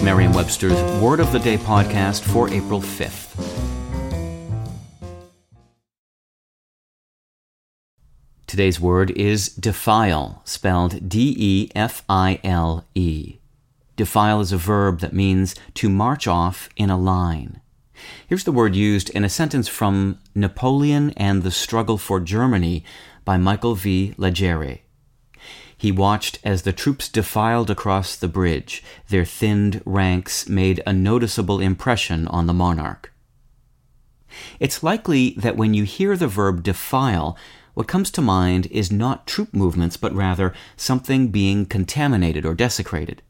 It's Merriam-Webster's Word of the Day podcast for April 5th. Today's word is defile, spelled D E F I L E. Defile is a verb that means to march off in a line. Here's the word used in a sentence from Napoleon and the Struggle for Germany by Michael V. Leggiere. He watched as the troops defiled across the bridge. Their thinned ranks made a noticeable impression on the monarch. It's likely that when you hear the verb defile, what comes to mind is not troop movements, but rather something being contaminated or desecrated.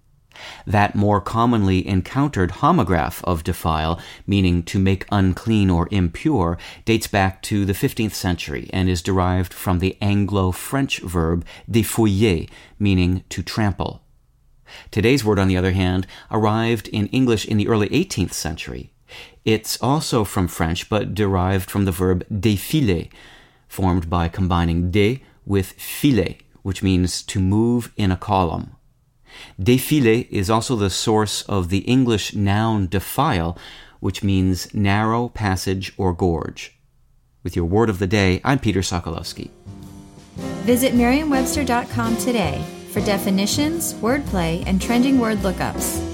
That more commonly encountered homograph of defile, meaning to make unclean or impure, dates back to the 15th century and is derived from the Anglo French verb defoiller, meaning to trample. Today's word, on the other hand, arrived in English in the early 18th century. It's also from French, but derived from the verb défiler, formed by combining de with filer, which means to move in a column. Défiler is also the source of the English noun defile, which means narrow passage or gorge. With your word of the day, I'm Peter Sokolowski. Visit merriam-webster.com today for definitions, wordplay, and trending word lookups.